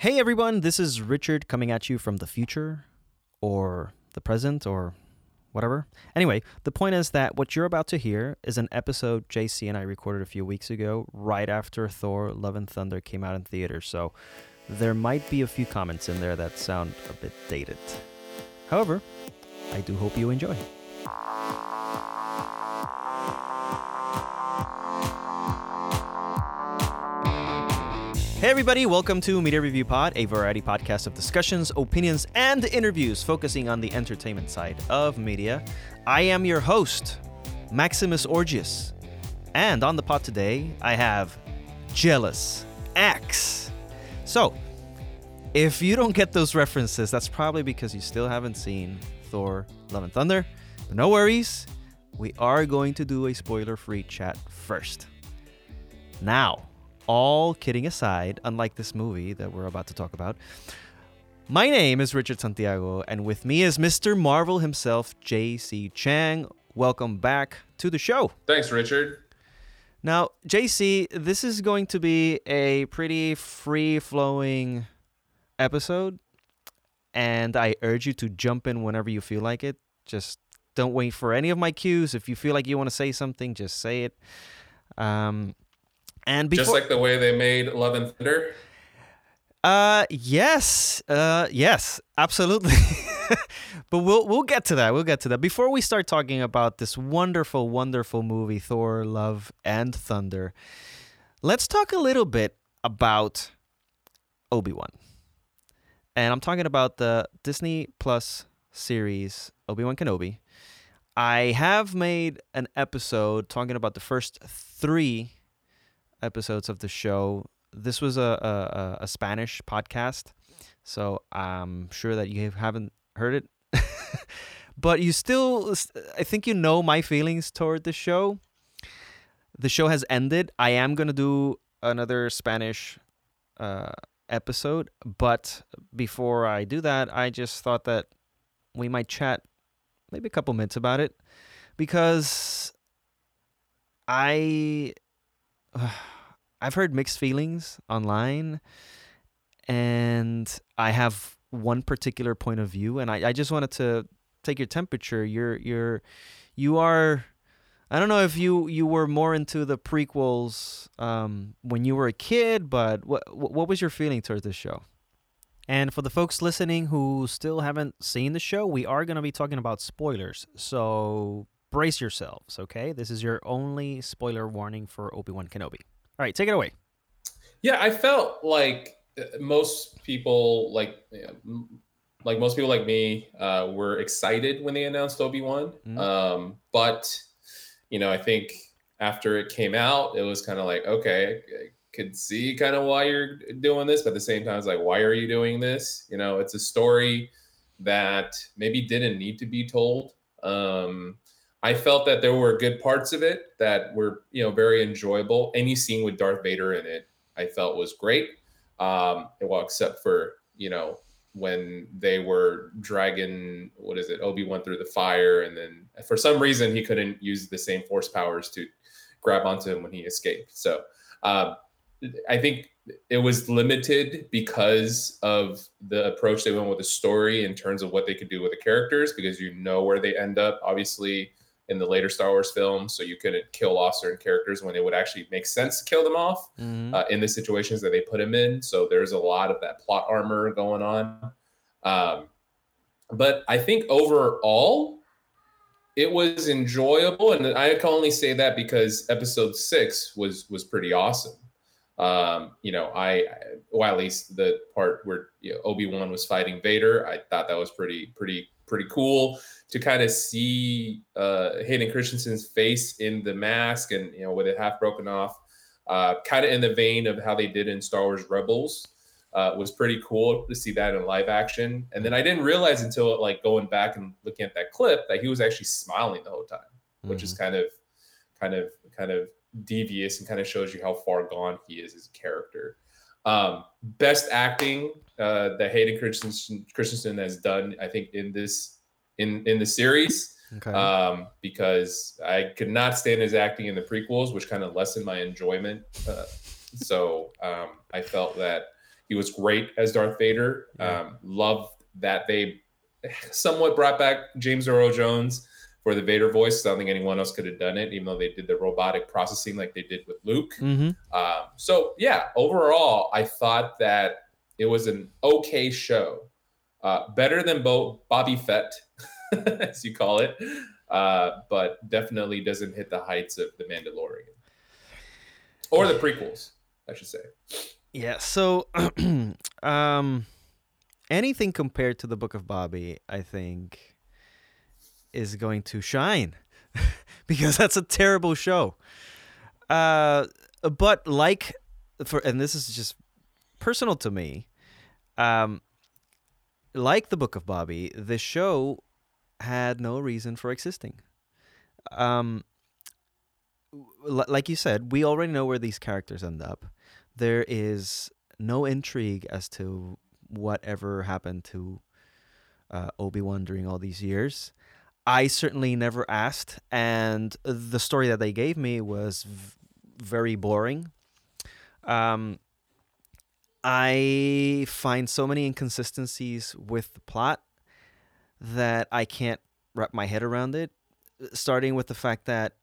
Hey everyone, this is Richard coming at you from the future or the present or whatever. Anyway, the point is that what you're about to hear is an episode JC and I recorded a few weeks ago, right after Thor Love and Thunder came out in theaters. So there might be a few comments in there that sound a bit dated. However, I do hope you enjoy. Hey, everybody, welcome to Media Review Pod, a variety podcast of discussions, opinions, and interviews focusing on the entertainment side of media. I am your host, Maximus Orgius. And on the pod today, I have Jealous X. So, if you don't get those references, that's probably because you still haven't seen Thor Love and Thunder. But no worries, we are going to do a spoiler free chat first. Now, all kidding aside, unlike this movie that we're about to talk about, my name is Richard Santiago, and with me is Mr. Marvel himself, JC Chang. Welcome back to the show. Thanks, Richard. Now, JC, this is going to be a pretty free flowing episode, and I urge you to jump in whenever you feel like it. Just don't wait for any of my cues. If you feel like you want to say something, just say it. Um, and before, just like the way they made Love and Thunder. Uh, yes, uh, yes, absolutely. but we'll we'll get to that. We'll get to that. Before we start talking about this wonderful, wonderful movie, Thor: Love and Thunder, let's talk a little bit about Obi Wan. And I'm talking about the Disney Plus series Obi Wan Kenobi. I have made an episode talking about the first three episodes of the show. This was a, a, a Spanish podcast, so I'm sure that you haven't heard it. but you still, I think you know my feelings toward the show. The show has ended. I am going to do another Spanish uh, episode, but before I do that, I just thought that we might chat maybe a couple minutes about it because I I've heard mixed feelings online, and I have one particular point of view, and I, I just wanted to take your temperature. You're you're you are. I don't know if you you were more into the prequels um, when you were a kid, but what what was your feeling towards this show? And for the folks listening who still haven't seen the show, we are going to be talking about spoilers. So brace yourselves, okay? This is your only spoiler warning for Obi-Wan Kenobi. All right, take it away. Yeah, I felt like uh, most people, like like most people like me, uh, were excited when they announced Obi Wan. Mm-hmm. Um, but you know, I think after it came out, it was kind of like, okay, I could see kind of why you're doing this, but at the same time, it's like, why are you doing this? You know, it's a story that maybe didn't need to be told. Um, I felt that there were good parts of it that were, you know, very enjoyable. Any scene with Darth Vader in it, I felt was great. Um, well, except for you know when they were dragging what is it Obi Wan through the fire, and then for some reason he couldn't use the same force powers to grab onto him when he escaped. So uh, I think it was limited because of the approach they went with the story in terms of what they could do with the characters, because you know where they end up. Obviously, in the later Star Wars films, so you couldn't kill off certain characters when it would actually make sense to kill them off mm-hmm. uh, in the situations that they put them in. So there's a lot of that plot armor going on. Um, but I think overall, it was enjoyable, and I can only say that because Episode Six was was pretty awesome. Um, you know, I well at least the part where you know, Obi Wan was fighting Vader, I thought that was pretty pretty pretty cool to kind of see uh, Hayden Christensen's face in the mask and you know with it half broken off, uh, kind of in the vein of how they did in Star Wars Rebels. Uh, was pretty cool to see that in live action. And then I didn't realize until like going back and looking at that clip that he was actually smiling the whole time, mm-hmm. which is mm-hmm. kind of, kind of, kind of devious and kind of shows you how far gone he is as a character. Um, best acting uh, that Hayden Christensen, Christensen has done, I think, in this in in the series. Okay. Um, because I could not stand his acting in the prequels, which kind of lessened my enjoyment. Uh, so um, I felt that He was great as Darth Vader. Um, loved that they somewhat brought back James Earl Jones for the Vader voice. I don't think anyone else could have done it, even though they did the robotic processing like they did with Luke. Mm-hmm. Um, so yeah, overall, I thought that it was an okay show, uh, better than Bo- Bobby Fett, as you call it, uh, but definitely doesn't hit the heights of the Mandalorian or the prequels, I should say. Yeah. So, um, anything compared to the Book of Bobby, I think, is going to shine because that's a terrible show. Uh, but like for and this is just personal to me. Um, like the Book of Bobby, the show had no reason for existing. Um, l- like you said, we already know where these characters end up. There is no intrigue as to whatever happened to uh, Obi Wan during all these years. I certainly never asked, and the story that they gave me was v- very boring. Um, I find so many inconsistencies with the plot that I can't wrap my head around it. Starting with the fact that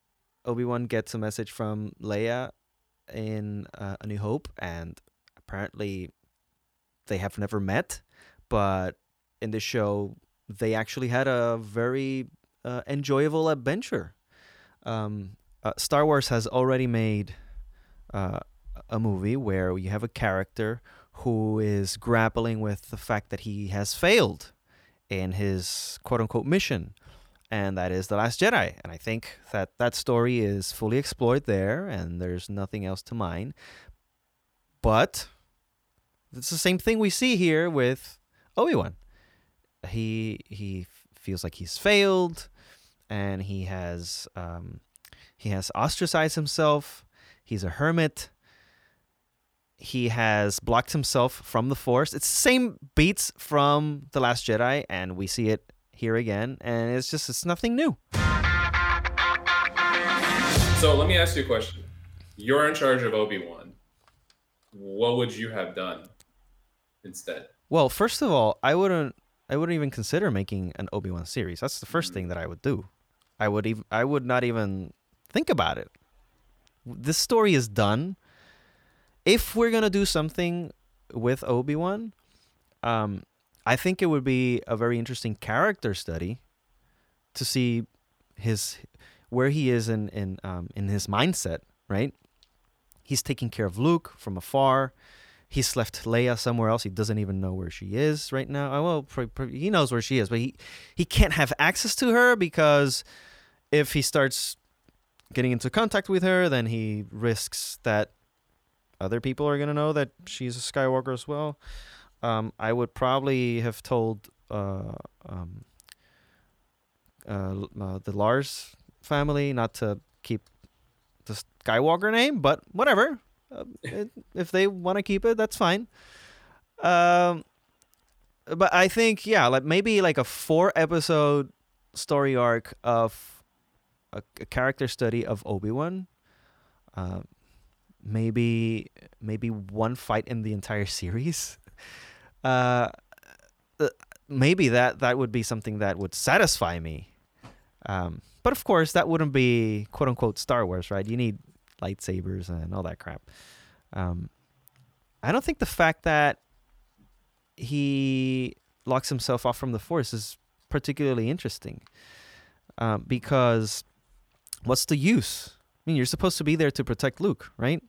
Obi Wan gets a message from Leia in uh, A New Hope, and apparently they have never met, but in the show they actually had a very uh, enjoyable adventure. Um, uh, Star Wars has already made uh, a movie where you have a character who is grappling with the fact that he has failed in his quote unquote mission, and that is The Last Jedi. And I think that that story is fully explored there, and there's nothing else to mine. But it's the same thing we see here with Obi Wan. He he feels like he's failed, and he has um, he has ostracized himself. He's a hermit. He has blocked himself from the Force. It's the same beats from The Last Jedi, and we see it here again. And it's just, it's nothing new. So let me ask you a question. You're in charge of Obi Wan. What would you have done instead? Well, first of all, I wouldn't, I wouldn't even consider making an Obi Wan series. That's the 1st mm. thing that I would do. I would even, I would not even think about it. This story is done. If we're gonna do something with Obi Wan, um, I think it would be a very interesting character study to see his where he is in in um, in his mindset. Right, he's taking care of Luke from afar. He's left Leia somewhere else. He doesn't even know where she is right now. Oh, well, he knows where she is, but he he can't have access to her because if he starts getting into contact with her, then he risks that other people are gonna know that she's a Skywalker as well. Um, I would probably have told uh, um, uh, uh, the Lars family not to keep the Skywalker name, but whatever. It, if they want to keep it, that's fine. Um, but I think yeah, like maybe like a four episode story arc of a, a character study of Obi Wan. Uh, maybe maybe one fight in the entire series. Uh, uh, maybe that that would be something that would satisfy me. Um, but of course, that wouldn't be quote unquote Star Wars, right? You need lightsabers and all that crap. Um, I don't think the fact that he locks himself off from the Force is particularly interesting um, because what's the use? I mean, you're supposed to be there to protect Luke, right?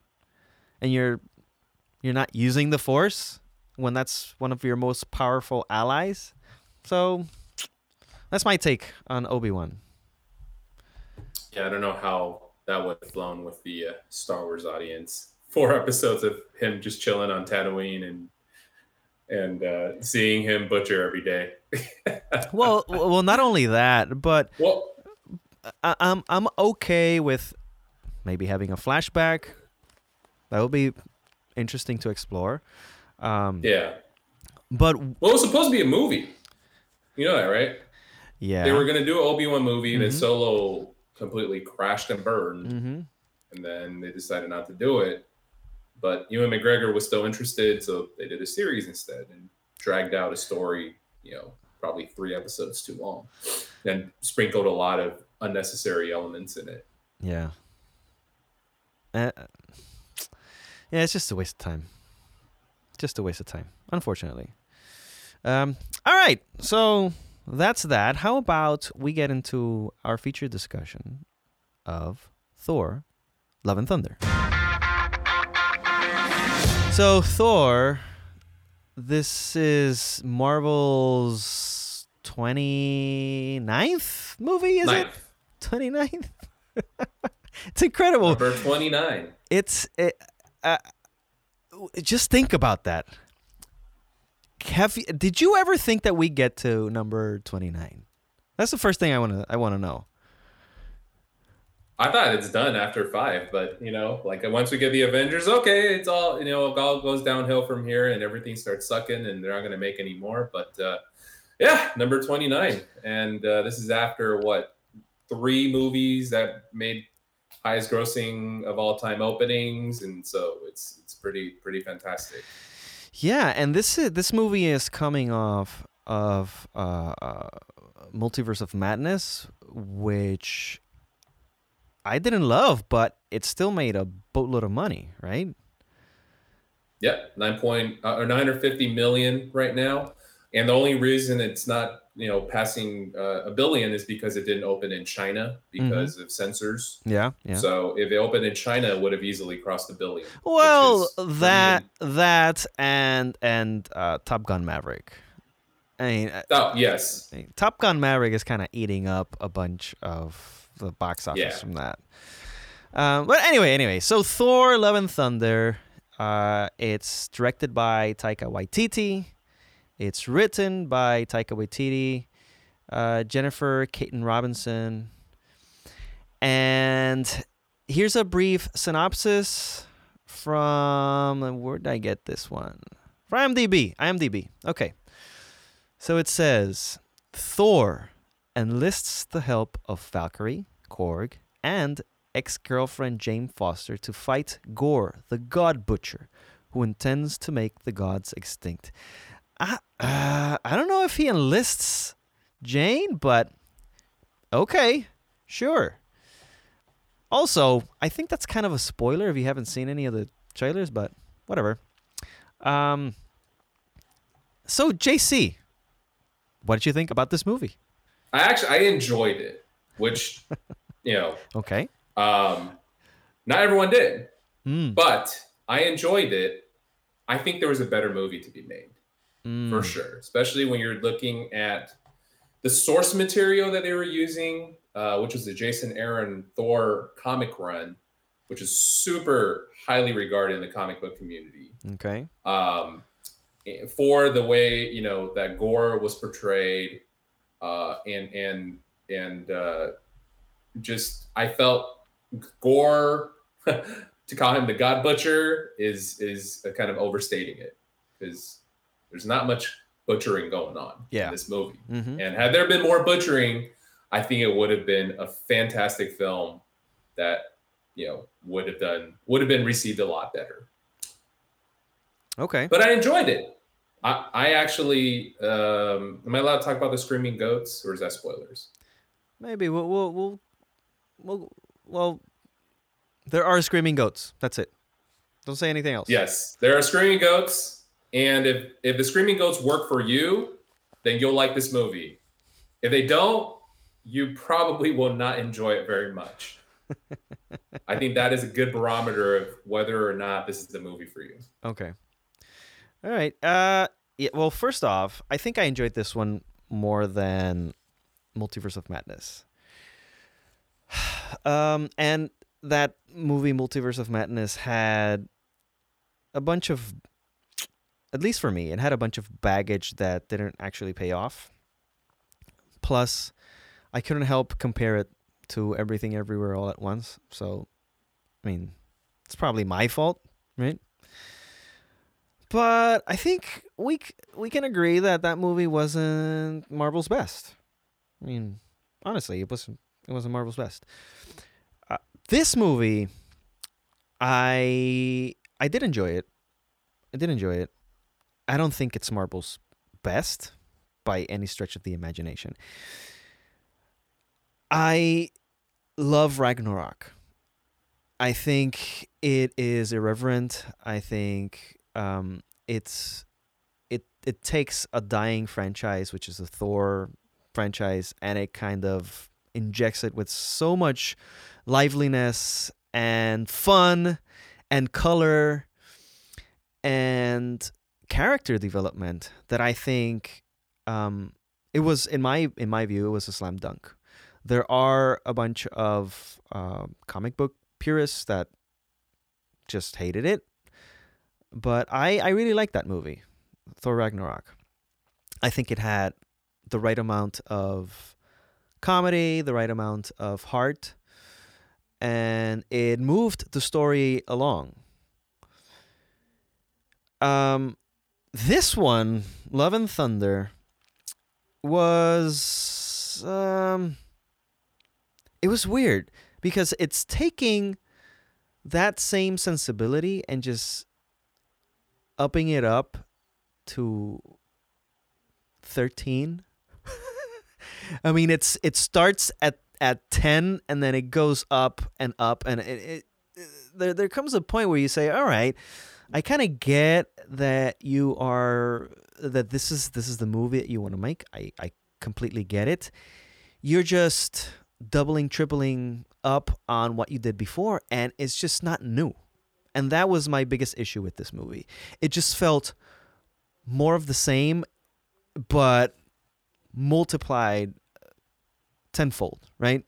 And you're you're not using the Force when that's one of your most powerful allies. So that's my take on Obi Wan. Yeah, I don't know how that would have flown with the uh, Star Wars audience. Four episodes of him just chilling on Tatooine and and uh, seeing him butcher every day. well, well, not only that, but well, I, I'm I'm okay with maybe having a flashback. That would be interesting to explore. Um, yeah, but well, it was supposed to be a movie. You know that, right? Yeah, they were gonna do an Obi Wan movie, Mhm. and then Solo completely crashed and burned, mm-hmm. and then they decided not to do it. but Ewan McGregor was still interested, so they did a series instead and dragged out a story, you know, probably three episodes too long, and sprinkled a lot of unnecessary elements in it. Yeah. Uh, yeah, it's just a waste of time. Just a waste of time, unfortunately. Um, all right, so that's that. How about we get into our feature discussion of Thor, Love and Thunder? So, Thor, this is Marvel's 29th movie, is Ninth. it? 29th? it's incredible. Number 29. It's it, uh, just think about that. Have you, did you ever think that we get to number 29? That's the first thing I want to I want to know. I thought it's done after five, but you know, like once we get the Avengers, okay, it's all you know, it all goes downhill from here, and everything starts sucking, and they're not going to make any more. But uh, yeah, number twenty nine, and uh, this is after what three movies that made highest grossing of all time openings, and so it's it's pretty pretty fantastic. Yeah, and this is, this movie is coming off of uh, uh, Multiverse of Madness, which I didn't love, but it still made a boatload of money, right? Yep, nine point uh, or nine hundred fifty million right now, and the only reason it's not you know passing uh, a billion is because it didn't open in China because of censors. Yeah, yeah. So if it opened in China, it would have easily crossed a billion. Well, that that and and uh, Top Gun Maverick. I mean, uh, oh yes, I mean, Top Gun Maverick is kind of eating up a bunch of the box office Yeah. from that. Um, but anyway, anyway, so Thor: Love and Thunder. Uh, it's directed by Taika Waititi. It's written by Taika Waititi, uh, Jennifer Kaytin Robinson, and here's a brief synopsis from where did I get this one? From IMDb. IMDb. Okay. So it says Thor enlists the help of Valkyrie, Korg, and ex girlfriend Jane Foster to fight Gore, the God Butcher, who intends to make the gods extinct. I, uh, I don't know if he enlists Jane, but okay, sure. Also, I think that's kind of a spoiler if you haven't seen any of the trailers, but whatever. Um, so, JC, what did you think about this movie? I actually I enjoyed it, which you know, Okay. um, not everyone did, Mm, but I enjoyed it. I think there was a better movie to be made. Mm, for sure, especially when you're looking at the source material that they were using, uh, which was the Jason Aaron Thor comic run, which is super highly regarded in the comic book community. Okay. Um, for the way you know that Gore was portrayed, uh, and and and uh, just I felt Gore to call him the God Butcher is is kind of overstating it because there's not much butchering going on Yeah. in this movie. Mm-hmm. And had there been more butchering, I think it would have been a fantastic film that you know would have done would have been received a lot better. Okay. But I enjoyed it. I, I actually um, am I allowed to talk about the screaming goats or is that spoilers? Maybe we'll we'll we'll we'll, well. There are screaming goats. That's it. Don't say anything else. Yes, there are screaming goats, and if if the screaming goats work for you, then you'll like this movie. If they don't, you probably will not enjoy it very much. I think that is a good barometer of whether or not this is the movie for you. Okay. All right. Uh. Yeah. Well, first off, I think I enjoyed this one more than Multiverse of Madness. Um, and that movie, Multiverse of Madness, had a bunch of, at least for me, it had a bunch of baggage that didn't actually pay off. Plus, I couldn't help compare it to Everything Everywhere All at Once. So, I mean, it's probably my fault, right? But I think we we can agree that that movie wasn't Marvel's best. I mean, honestly, it wasn't it wasn't Marvel's best. Uh, this movie, I I did enjoy it. I did enjoy it. I don't think it's Marvel's best by any stretch of the imagination. I love Ragnarok. I think it is irreverent. I think um, it's it it takes a dying franchise, which is the Thor franchise, and it kind of injects it with so much liveliness and fun and color and character development that I think um, it was in my in my view it was a slam dunk. There are a bunch of uh, comic book purists that just hated it, but I I really like that movie, Thor Ragnarok. I think it had the right amount of comedy, the right amount of heart, and it moved the story along. Um, this one, Love and Thunder, was um, it was weird because it's taking that same sensibility and just upping it up to 13 i mean it's it starts at at 10 and then it goes up and up and it, it, it there there comes a point where you say all right i kind of get that you are that this is this is the movie that you want to make. I i completely get it. You're just doubling tripling up on what you did before and it's just not new. And that was my biggest issue with this movie. It just felt more of the same but multiplied tenfold, right?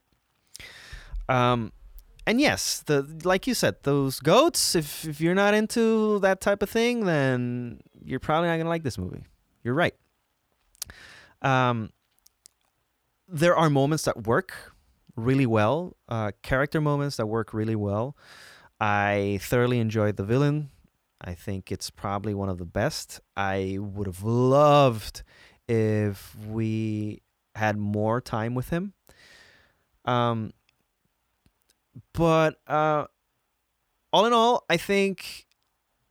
Um, and yes, the like you said, those goats. If if you're not into that type of thing, then you're probably not gonna like this movie. You're right. Um, there are moments that work really well, uh, character moments that work really well. I thoroughly enjoyed the villain. I think it's probably one of the best. I would have loved if we had more time with him. Um, but uh, all in all, I think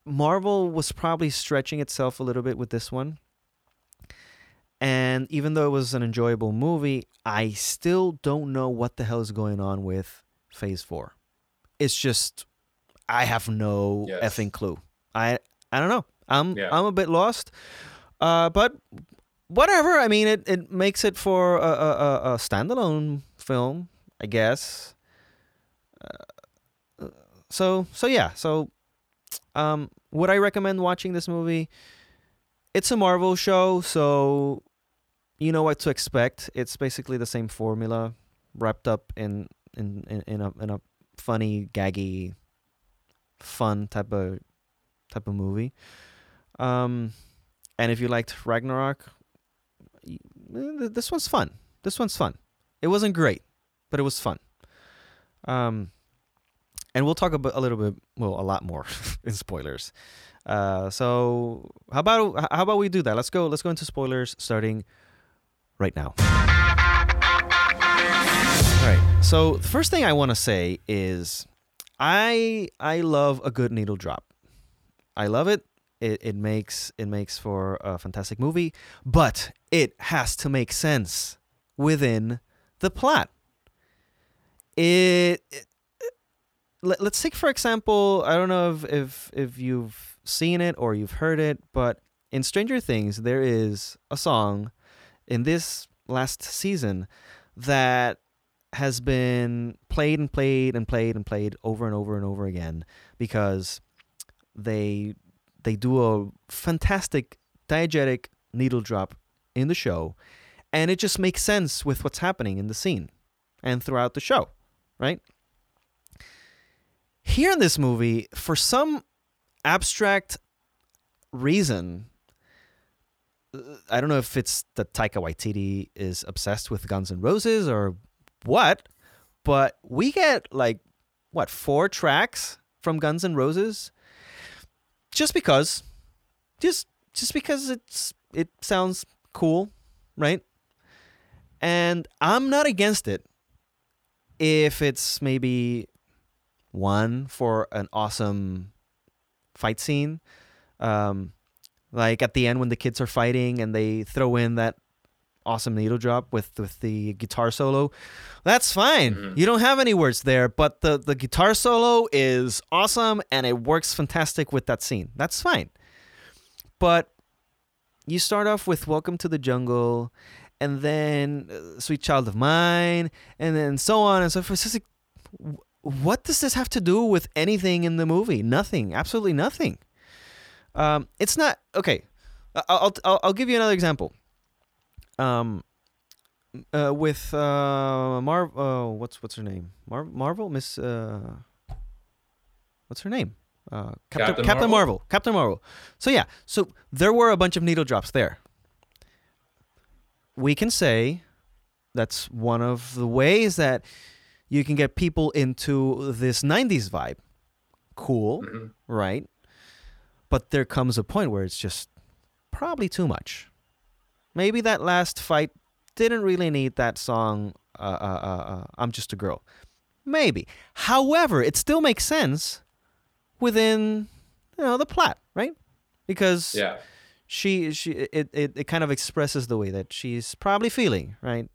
Marvel was probably stretching itself a little bit with this one. And even though it was an enjoyable movie, I still don't know what the hell is going on with Phase 4. It's just I have no yes. effing clue. I I don't know. I'm yeah. I'm a bit lost. Uh, but whatever. I mean, it, it makes it for a, a, a standalone film, I guess. So so yeah. So um, would I recommend watching this movie? It's a Marvel show, so you know what to expect. It's basically the same formula wrapped up in in in, in a in a funny, gaggy, fun type of type of movie. Um, and if you liked Ragnarok, this one's fun. This one's fun. It wasn't great, but it was fun. Um, and we'll talk about a little bit, well, a lot more in spoilers. Uh, so how about how about we do that? Let's go. Let's go into spoilers starting right now. All right. So the first thing I want to say is, I I love a good needle drop. I love it. It, it makes it makes for a fantastic movie, but it has to make sense within the plot. It, it let, us take for example, I don't know if, if if you've seen it or you've heard it, but in Stranger Things there is a song in this last season that has been played and played and played and played over and over and over again because they they do a fantastic diegetic needle drop in the show, and it just makes sense with what's happening in the scene and throughout the show, right? Here in this movie, for some abstract reason, uh, I don't know if it's that Taika Waititi is obsessed with Guns N' Roses or what, but we get like what four tracks from Guns N' Roses just because just just because it's it sounds cool, right? And I'm not against it if it's maybe one for an awesome fight scene. Um, like at the end when the kids are fighting and they throw in that awesome needle drop with with the guitar solo. That's fine. Mhm. You don't have any words there, but the the guitar solo is awesome and it works fantastic with that scene. That's fine. But you start off with Welcome to the Jungle and then uh, Sweet Child of Mine and then so on and so forth. It's just like, what does this have to do with anything in the movie? Nothing. Absolutely nothing. Um, it's not okay. I'll, I'll I'll give you another example. Um, uh, with uh, Mar, uh, what's what's her name? Mar- Marvel, Miss, uh, what's her name? Uh, Captain, Captain Captain Marvel? Marvel. Captain Marvel. So yeah, so there were a bunch of needle drops there. We can say that's one of the ways that you can get people into this 90s vibe. Cool Mhm. right? But there comes a point where it's just probably too much. Maybe that last fight didn't really need that song. Uh, uh, uh, uh, I'm just a girl. Maybe. However, it still makes sense within you know the plot, right? Because Yeah. she she it, it, it kind of expresses the way that she's probably feeling right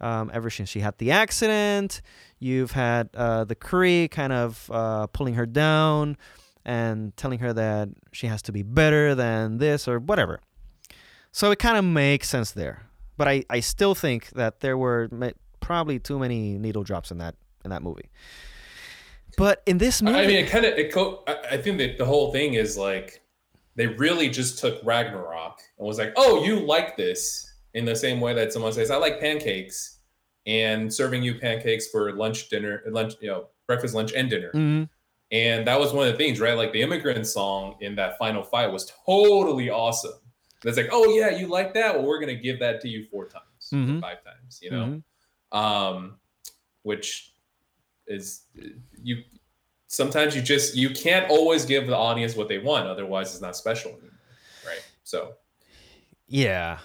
um, ever since she had the accident you've had uh, the Kree kind of uh, pulling her down and telling her that she has to be better than this or whatever so it kind of makes sense there but I, I still think that there were ma- probably too many needle drops in that in that movie but in this movie I mean, it kind of. It co- I I think that the whole thing is like they really just took Ragnarok and was like, "Oh, you like this?" In the same way that someone says, "I like pancakes," and serving you pancakes for lunch, dinner, lunch, you know, breakfast, lunch, and dinner. Mhm. And that was one of the things, right? Like the immigrant song in that final fight was totally awesome. It's like, oh yeah, you like that? Well, we're gonna give that to you four times, Mhm. five times, you know. Mhm. Um, which is you. Sometimes you just you can't always give the audience what they want, otherwise it's not special anymore, right? So Yeah.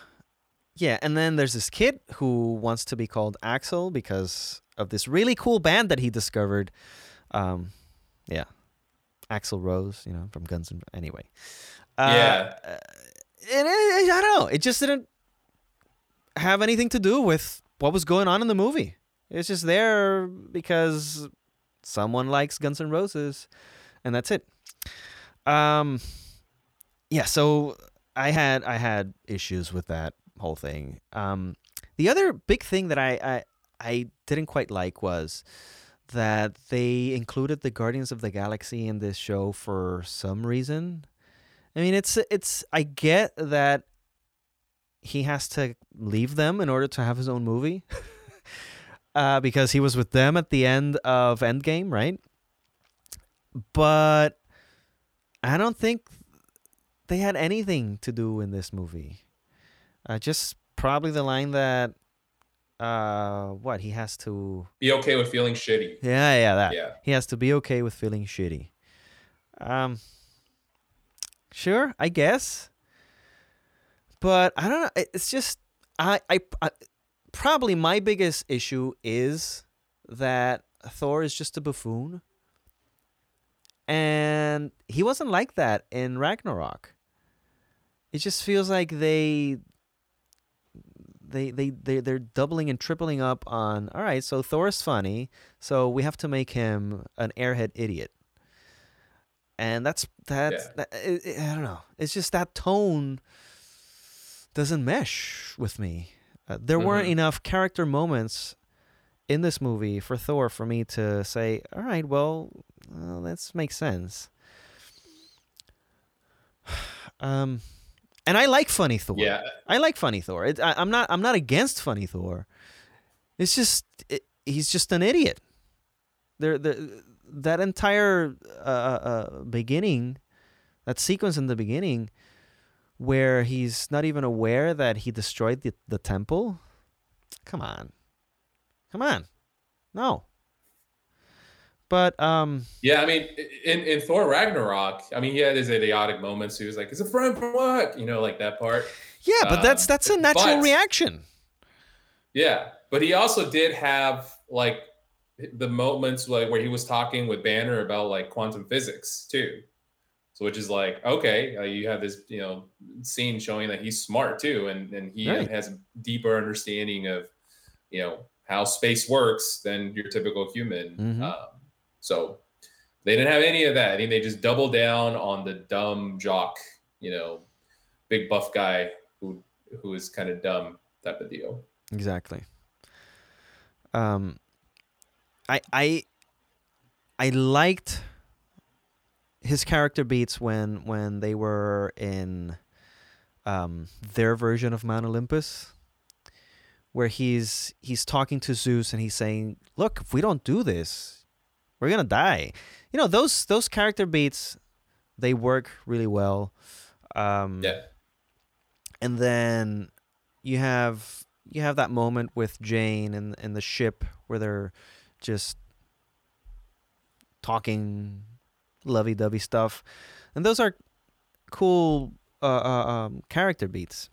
Yeah, and then there's this kid who wants to be called Axl because of this really cool band that he discovered. Um, yeah. Axl Rose, you know, from Guns and anyway. Uh, Yeah. uh, it, it, I don't know. It just didn't have anything to do with what was going on in the movie. It's just there because someone likes Guns N' Roses, and that's it. Um, yeah. So I had I had issues with that whole thing. Um, the other big thing that I, I I didn't quite like was that they included the Guardians of the Galaxy in this show for some reason. I mean, it's it's I get that he has to leave them in order to have his own movie. uh, because he was with them at the end of Endgame, right? But I don't think they had anything to do in this movie. Uh, just probably the line that uh what he has to be okay with feeling shitty. yeah yeah that. Yeah. he has to be okay with feeling shitty. Um sure i guess. But i don't know it's just i i, I probably my biggest issue is that thor is just a buffoon. And he wasn't like that in ragnarok. It just feels like they they they they they're doubling and tripling up on all right so thor's funny so we have to make him an airhead idiot and that's that's Yeah. that, i i I don't know it's just that tone doesn't mesh with me uh, there weren't Mhm. enough character moments in this movie for thor for me to say all right well uh, this makes sense um and i like funny thor Yeah. I like Funny Thor. It, I, I'm not. I'm not against Funny Thor. It's just it, he's just an idiot. There, the that entire uh, uh, beginning, that sequence in the beginning, where he's not even aware that he destroyed the the temple. Come on, come on, no. But um, Yeah, I mean, in, in Thor Ragnarok, I mean, he had his idiotic moments. He was like, "It's a friend from what?" You know, like that part. yeah, but that's Um, that's a natural but- reaction. Yeah, but he also did have like the moments like where he was talking with Banner about like quantum physics too. So which is like okay, uh, you have this you know scene showing that he's smart too, and and he Right. has a deeper understanding of you know how space works than your typical human. Mhm. Um, so they didn't have any of that. I think they just doubled down on the dumb jock, you know, big buff guy who who is kind of dumb type of deal. Exactly. Um, I I I liked his character beats when when they were in um, their version of Mount Olympus, where he's he's talking to Zeus and he's saying, "Look, if we don't do this, we're gonna die." You know those those character beats, they work really well. Um, Yeah. and then you have you have that moment with Jane and in the ship where they're just talking lovey-dovey stuff, and those are cool uh, uh, um, character beats.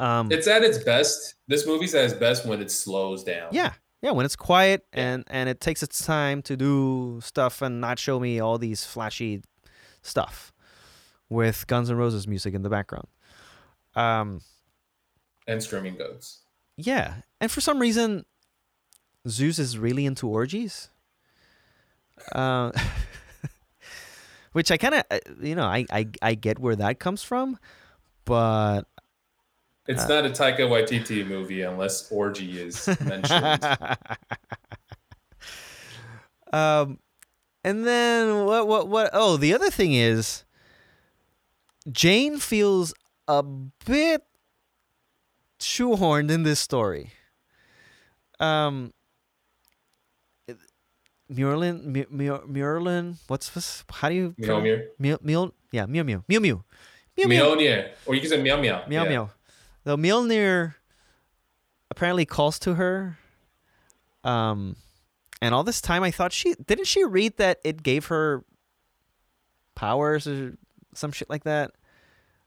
Um, It's at its best. This movie's at its best when it slows down. yeah, yeah, when it's quiet and and it takes its time to do stuff and not show me all these flashy stuff with Guns N' Roses music in the background. Um, And screaming goats. Yeah, and for some reason, Zeus is really into orgies. Uh, which I kind of, you know, I, I I get where that comes from, but It's Uh, not a Taika Waititi movie unless orgy is mentioned. um, and then what what what? Oh, the other thing is, Jane feels a bit shoehorned in this story. Um, Murlin, Mu- Mu- Murlin, what's this? How do you? Mjolnir. Mew, yeah, Mew Mew, Mew Mew, Mew Mew, Mjolnir. Or you can say meow meow. Meow Yeah. Meow. The Mjolnir apparently calls to her. Um, and all this time I thought she didn't she read that it gave her powers or some shit like that,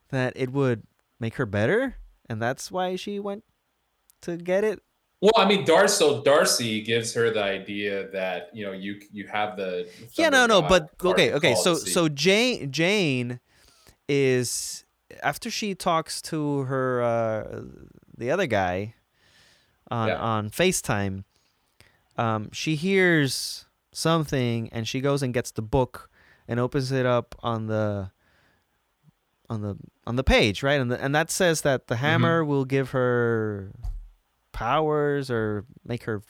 that it would make her better, and that's why she went to get it. Well, I mean, Darcy. So Darcy gives her the idea that you know you you have the yeah, no, no, but okay, okay. So so Jane Jane is after she talks to her uh, the other guy on Yeah. on FaceTime, um, she hears something and she goes and gets the book and opens it up on the on the on the page, right? And the, and that says that Mm-hmm. the hammer will give her powers or make her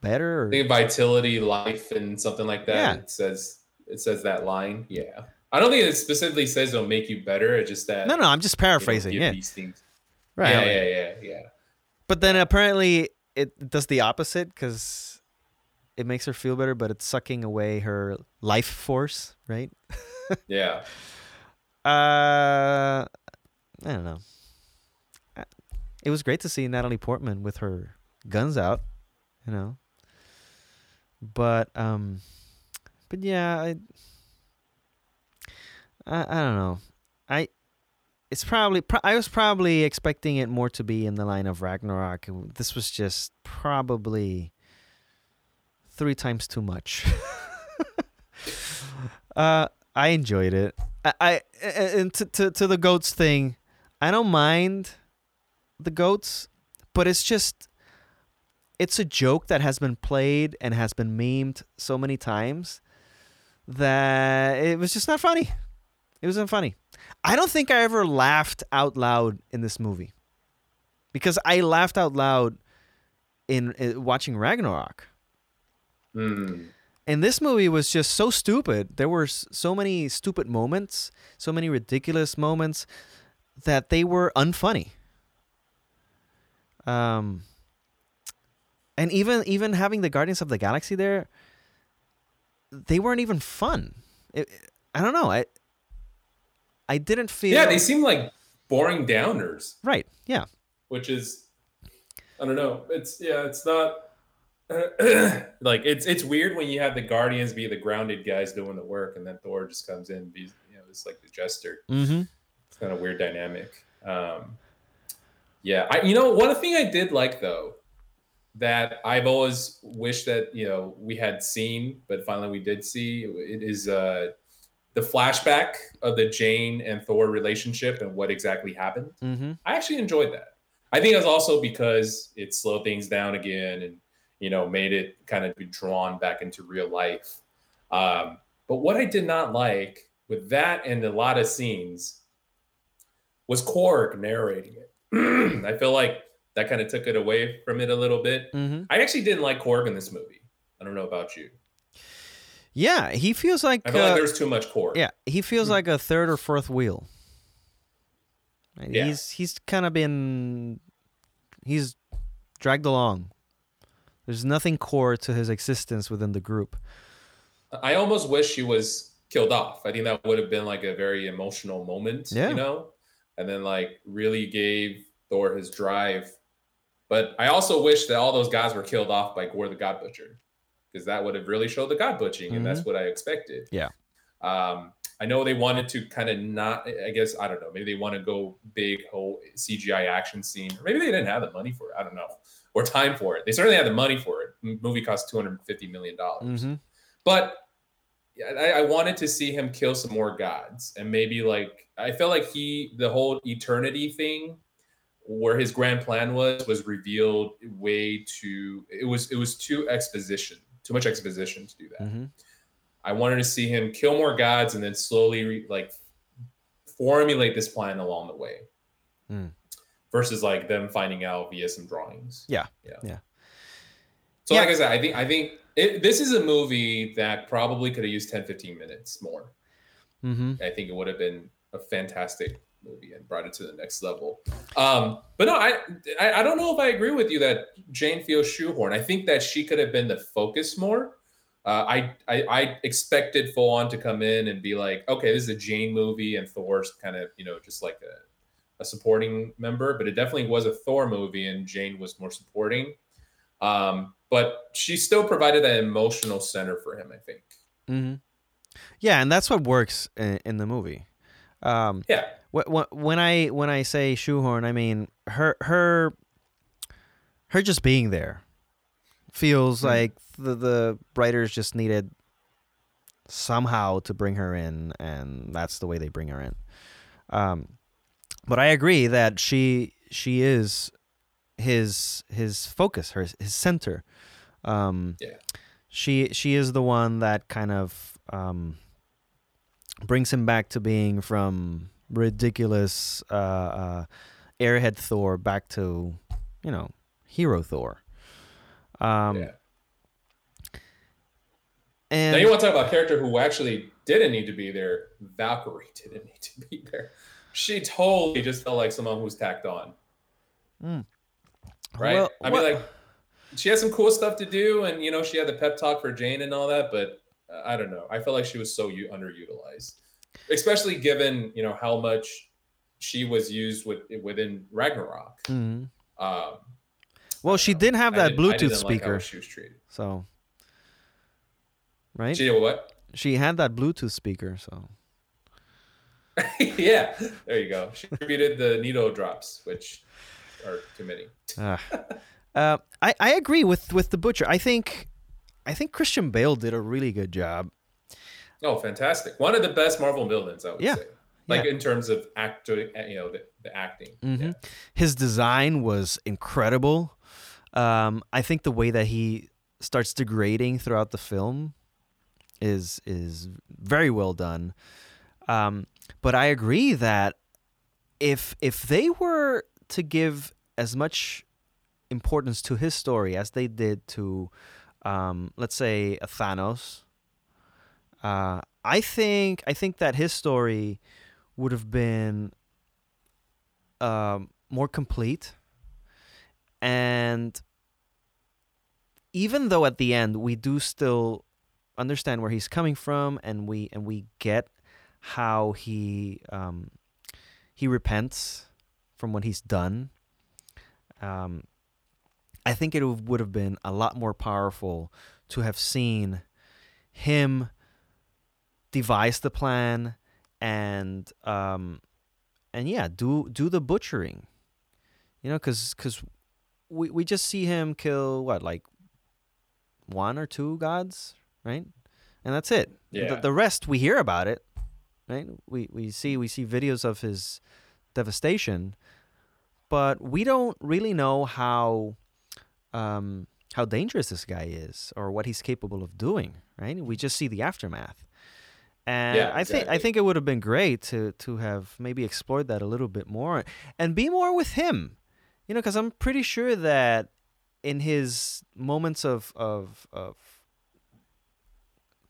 better. Or, I think vitality, life, and something like that. Yeah. It says it says that line. Yeah, I don't think it specifically says it'll make you better. It's just that no, no, I'm just paraphrasing. Yeah, these things. right. Yeah, yeah, yeah, yeah. But then apparently it does the opposite because it makes her feel better, but it's sucking away her life force, right? Yeah. Uh, I don't know. Uh, It was great to see Natalie Portman with her guns out, you know. But um, but yeah, I I, I don't know. I it's probably pro- I was probably expecting it more to be in the line of Ragnarok. This was just probably three times too much. uh, I enjoyed it. I, I and to, to to the goats thing, I don't mind the goats, but it's just it's a joke that has been played and has been memed so many times that it was just not funny. It wasn't funny. I don't think I ever laughed out loud in this movie because I laughed out loud in, in watching Ragnarok. Mm. And this movie was just so stupid. There were so many stupid moments, so many ridiculous moments that they were unfunny. Um and even even having the Guardians of the Galaxy there they weren't even fun. It, I don't know. I I didn't feel Yeah, they seem like boring downers, right. Yeah. which is I don't know. It's yeah, it's not like it's it's weird when you have the Guardians be the grounded guys doing the work, and then Thor just comes in, and be you know, it's like the jester. mm-hmm. It's kind of weird dynamic. Um, yeah, I you know one thing I did like though that I've always wished that you know we had seen, but finally we did see. It is uh, the flashback of the Jane and Thor relationship and what exactly happened. Mm-hmm. I actually enjoyed that. I think it was also because it slowed things down again and you know made it kind of be drawn back into real life. Um, but what I did not like with that and a lot of scenes was Korg narrating it. I feel like that kind of took it away from it a little bit. Mm-hmm. I actually didn't like Korg in this movie. I don't know about you. Yeah, he feels like, I feel uh, like there's too much Korg. yeah, he feels Hmm. like a third or fourth wheel. Yeah. He's he's kind of been he's dragged along. There's nothing core to his existence within the group. I almost wish he was killed off. I think that would have been like a very emotional moment, Yeah. you know, and then like really gave Thor his drive. But I also wish that all those guys were killed off by Gore the God Butcher, because that would have really showed the God butchering, and that's what I expected. Yeah. Um, I know they wanted to kind of not. I guess I don't know. Maybe they want to go big whole CGI action scene, or maybe they didn't have the money for it. I don't know, or time for it. They certainly had the money for it. Movie cost two hundred fifty million dollars. Mm-hmm. But I, I wanted to see him kill some more gods, and maybe like I felt like he the whole eternity thing, where his grand plan was, was revealed way too. It was it was too exposition, too much exposition to do that. Mm-hmm. I wanted to see him kill more gods and then slowly re, like formulate this plan along the way, Mm. versus like them finding out via some drawings. Yeah, yeah, yeah. So Yeah. like I said, I think I think it, this is a movie that probably could have used 10, 15 minutes more. Mm-hmm. I think it would have been a fantastic movie and brought it to the next level. Um, but no, I, I I don't know if I agree with you that Jane feels shoehorn. I think that she could have been the focus more. Uh, I, I I expected full on to come in and be like, okay, this is a Jane movie and Thor's kind of you know just like a, a supporting member, but it definitely was a Thor movie and Jane was more supporting. Um, but she still provided that emotional center for him, I think. Mm-hmm. Yeah, and that's what works in, in the movie. Um, Yeah. wh- wh- when I when I say shoehorn, I mean her her her just being there feels Mhm. like the the writers just needed somehow to bring her in, and that's the way they bring her in. Um, but I agree that she she is his his focus, her his center. Um, Yeah. She she is the one that kind of um, brings him back to being from ridiculous uh, uh, airhead Thor back to you know hero Thor. Um, yeah. And now you want to talk about a character who actually didn't need to be there. Valkyrie didn't need to be there. She totally just felt like someone who was tacked on, Mm. right? Well, I mean, well- like she had some cool stuff to do, and you know, she had the pep talk for Jane and all that. But I don't know. I felt like she was so u- underutilized, especially given you know how much she was used with within Ragnarok. Mhm. Um, Well, she know. did have that Bluetooth didn't like speaker, she was treated. so right. She did what? She had that Bluetooth speaker, so yeah, there you go. She repeated the needle drops, which are too many. uh, I I agree with with the butcher. I think I think Christian Bale did a really good job. Oh, fantastic! One of the best Marvel villains, I would Yeah, say. Like yeah. in terms of actor, you know, the, the acting. Mhm. Yeah. His design was incredible. Um, I think the way that he starts degrading throughout the film is is very well done. Um, but I agree that if if they were to give as much importance to his story as they did to, um, let's say, a Thanos, uh, I think I think that his story would have been um, more complete. And even though at the end we do still understand where he's coming from, and we and we get how he um, he repents from what he's done. Um, I think it would have been a lot more powerful to have seen him devise the plan and um, and yeah, do do the butchering. You know, because cause we we just see him kill what like one or two gods, right? And that's it. Yeah. The, the rest we hear about it, right? We we see we see videos of his devastation, but we don't really know how um, how dangerous this guy is or what he's capable of doing, right? We just see the aftermath. And Yeah, I think I think it would have been great to to have maybe explored that a little bit more and be more with him. You know, cuz I'm pretty sure that in his moments of of of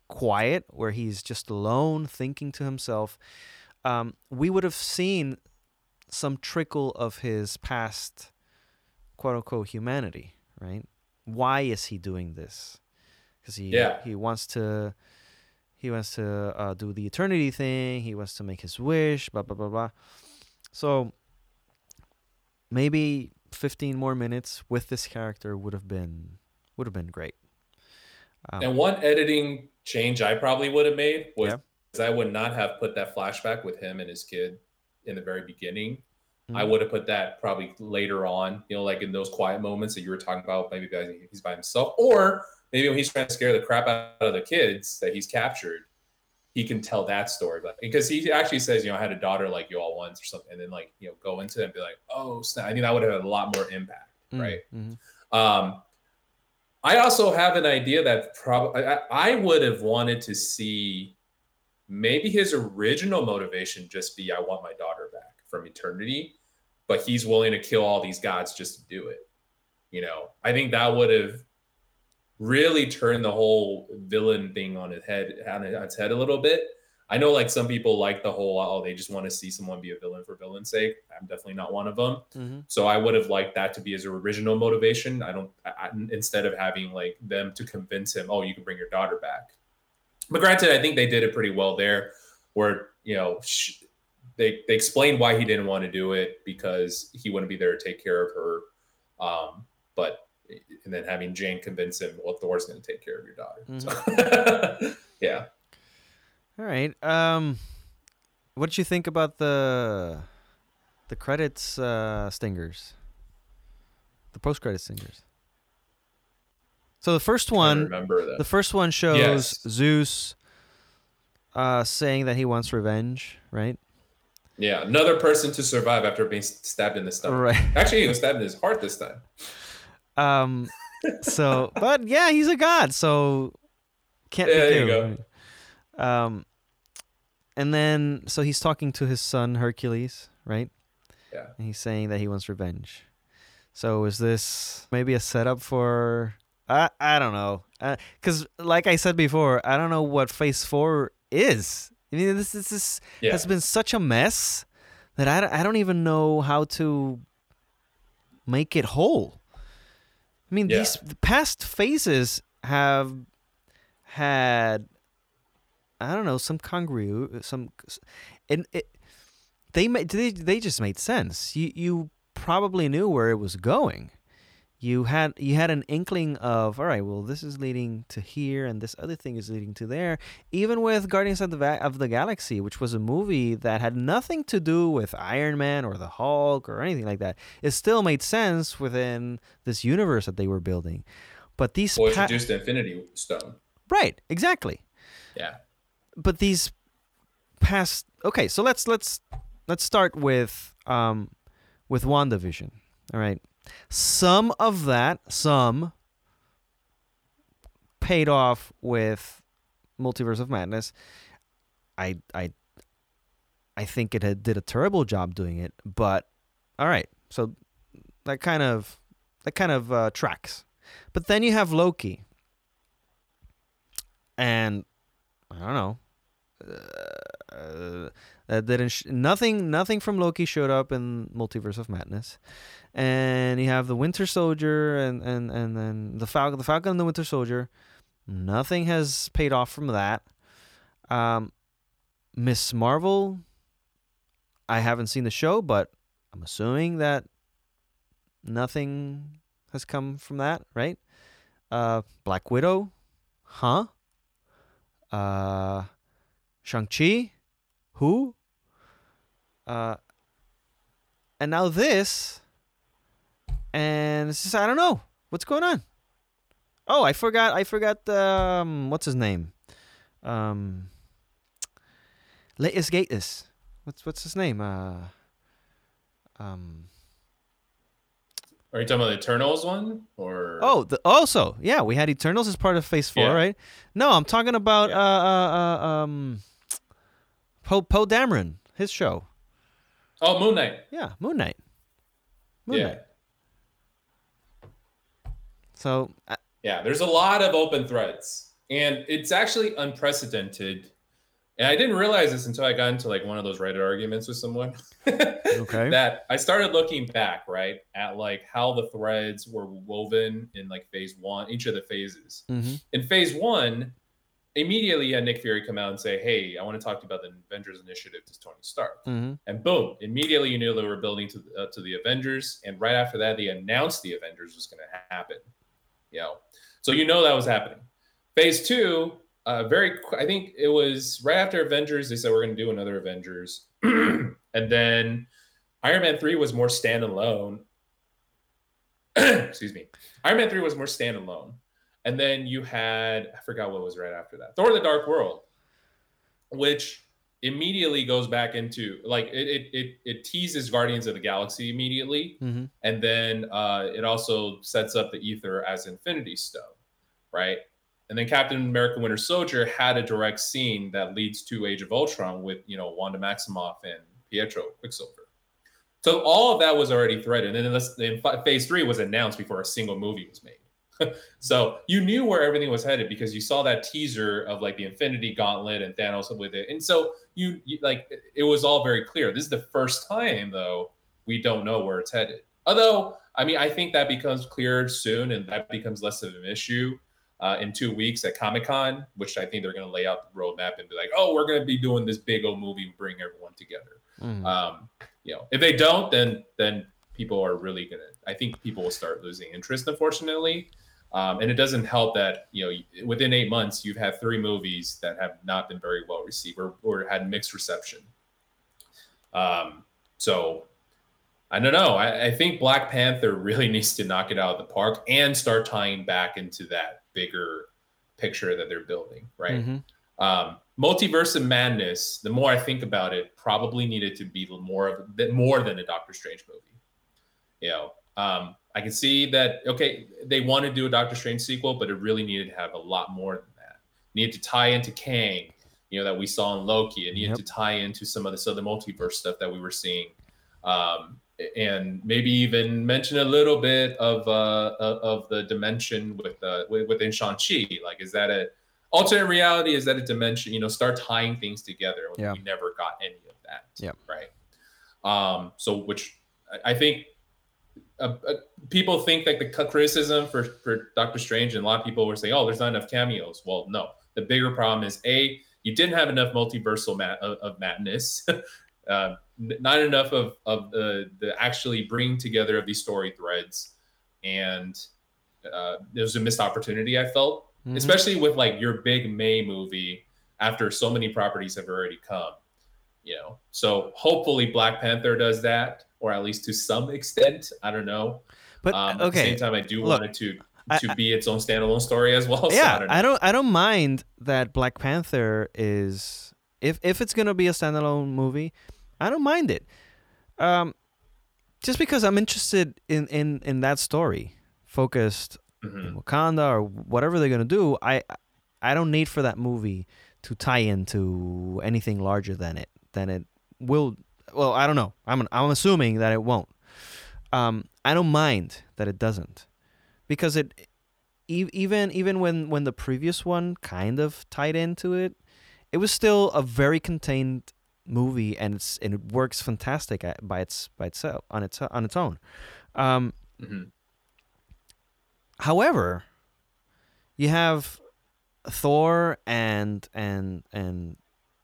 quiet where he's just alone thinking to himself um, we would have seen some trickle of his past quote unquote humanity right why is he doing this because he Yeah. he wants to he wants to uh, do the eternity thing he wants to make his wish blah blah blah blah so maybe 15 more minutes with this character would have been would have been great um, And one editing change I probably would have made was Yeah. I would not have put that flashback with him and his kid in the very beginning. I Mhm. would have put that probably later on, you know, like in those quiet moments that you were talking about. Maybe he's by himself, or maybe when he's trying to scare the crap out of the kids that he's captured, he can tell that story. But because he actually says, you know, I had a daughter like you all once or something, and then like you know go into it and be like, oh, snap. I think that would have had a lot more impact, Mm, right? mhm. Um, I also have an idea that probably I, I would have wanted to see maybe his original motivation just be I want my daughter back from eternity, but he's willing to kill all these gods just to do it. You know, I think that would have really turned the whole villain thing on its head on its head a little bit. I know like some people like the whole oh they just want to see someone be a villain for villain's sake. I'm definitely not one of them. Mhm. So I would have liked that to be his original motivation. I don't, I- instead of having like them to convince him, oh, you can bring your daughter back. But granted, I think they did it pretty well there, where you know sh- they they explained why he didn't want to do it because he wouldn't be there to take care of her. Um, but and then having Jane convince him, well, Thor's going to take care of your daughter. So, yeah. All right. Um, what did you think about the the credits uh, stingers? The post credit stingers. So the first one, remember that. the first one shows Yes. Zeus uh, saying that he wants revenge, right? Yeah, another person to survive after being stabbed in the stomach. Right. Actually, he was stabbed in his heart this time. Um. So, but yeah, he's a god, so can't Yeah, be there you killed. Um. And then, so he's talking to his son Hercules, right? Yeah. And he's saying that he wants revenge. So is this maybe a setup for? I I don't know. Because like I said before, I don't know what Phase Four is. I mean, this this is Yeah. has been such a mess that I, don't- I don't even know how to make it whole. I mean, Yeah. these the past phases have had I don't know some congru some and it they made they, they just made sense. You you probably knew where it was going. You had you had an inkling of all right. Well, this is leading to here, and this other thing is leading to there. Even with Guardians of the Va- of the Galaxy, which was a movie that had nothing to do with Iron Man or the Hulk or anything like that, it still made sense within this universe that they were building. But these Well, pa- introduced Infinity Stone. right, exactly. Yeah. But these past okay, so let's let's let's start with um with WandaVision. All right. Some of that, some paid off with Multiverse of Madness. I I I think it had, did a terrible job doing it, but all right. So that kind of that kind of uh, tracks. But then you have Loki. And I don't know. Uh, that didn't sh- nothing nothing from Loki showed up in Multiverse of Madness, and you have the Winter Soldier and and and then the Falcon, the Falcon and the Winter Soldier. Nothing has paid off from that. Um, Miss Marvel. I haven't seen the show, but I'm assuming that nothing has come from that, right? Uh, Black Widow, huh? Uh, Shang Chi, who? Uh, and now this, and it's just I don't know what's going on. Oh, I forgot. I forgot. Um, what's his name? Um, Litisgatus. What's what's his name? Uh, um. Are you talking about the Eternals one or? Oh, the, also, yeah, we had Eternals as part of Phase Four, Yeah. right? No, I'm talking about Yeah. uh, uh, uh, um, Poe Poe Dameron, his show. Oh, Moon Knight. Yeah, Moon Knight. Moon yeah. Knight. So uh, Yeah, there's a lot of open threads, and it's actually unprecedented. And I didn't realize this until I got into like one of those Reddit arguments with someone. Okay. that I started looking back, right, at like how the threads were woven in like phase one, each of the phases. mhm. In phase one, immediately you had Nick Fury come out and say, Hey, I want to talk to you about the Avengers Initiative to Tony Stark. Mhm. And boom, immediately you knew they were building to uh, to the Avengers, and right after that, they announced the Avengers was going to happen. You know, so you know that was happening. Phase two, uh, very, I think it was right after Avengers. They said we're going to do another Avengers, and then Iron Man three was more standalone. Excuse me, Iron Man three was more standalone, and then you had I forgot what was right after that. Thor: The Dark World, which immediately goes back into like it it it, it teases Guardians of the Galaxy immediately, Mhm. and then uh, it also sets up the Ether as Infinity Stone, right? And then Captain America: Winter Soldier had a direct scene that leads to Age of Ultron with you know Wanda Maximoff and Pietro Quicksilver. So all of that was already threaded, and then Phase Three was announced before a single movie was made. so you knew where everything was headed because you saw that teaser of like the Infinity Gauntlet and Thanos with it, and so you, you like it was all very clear. This is the first time though we don't know where it's headed. Although I mean I think that becomes clearer soon, and that becomes less of an issue uh, in two weeks at Comic Con, which I think they're going to lay out the roadmap and be like, oh, we're going to be doing this big old movie and bring everyone together. Mhm. Um, you know, if they don't, then then people are really gonna. I think people will start losing interest, unfortunately. Um, and it doesn't help that you know within eight months you've had three movies that have not been very well received or, or had mixed reception. Um, so I don't know. I, I think Black Panther really needs to knock it out of the park and start tying back into that bigger picture that they're building, right? Mhm. um, multiverse of madness the more i think about it probably needed to be more of than more than a doctor strange movie you know um, i can see that okay they want to do a doctor strange sequel but it really needed to have a lot more than that needed to tie into kang you know that we saw in loki it needed Yep. to tie into some of this other multiverse stuff that we were seeing um, and maybe even mention a little bit of uh, of the dimension with uh, wi- within Shang-Chi. Like, is that a alternate reality? Is that a dimension? You know, start tying things together. Yeah. We never got any of that. Yep. Right. Um, so, which I think uh, uh, people think that the criticism for for Doctor Strange, and a lot of people were saying, "Oh, there's not enough cameos." Well, no. The bigger problem is a you didn't have enough multiversal ma- of, of madness. uh, not enough of of the the actually bringing together of these story threads, and uh, there was a missed opportunity. I felt, Mhm. especially with like your big May movie after so many properties have already come. You know, so hopefully Black Panther does that, or at least to some extent. I don't know. But Um, At the same time, I do look, want it to I- to be its own standalone story as well. so yeah, I don't. I don't I don't mind that Black Panther is if if it's gonna be a standalone movie, I don't mind it. Um, just because I'm interested in in in that story, focused Mhm. in Wakanda or whatever they're gonna do. I I don't need for that movie to tie into anything larger than it than it will. Well, I don't know. I'm I'm assuming that it won't. Um, I don't mind that it doesn't, because it even even when when the previous one kind of tied into it, it was still a very contained movie, and it's and it works fantastic by its by itself on its on its own. Um, Mhm. however, you have Thor and and and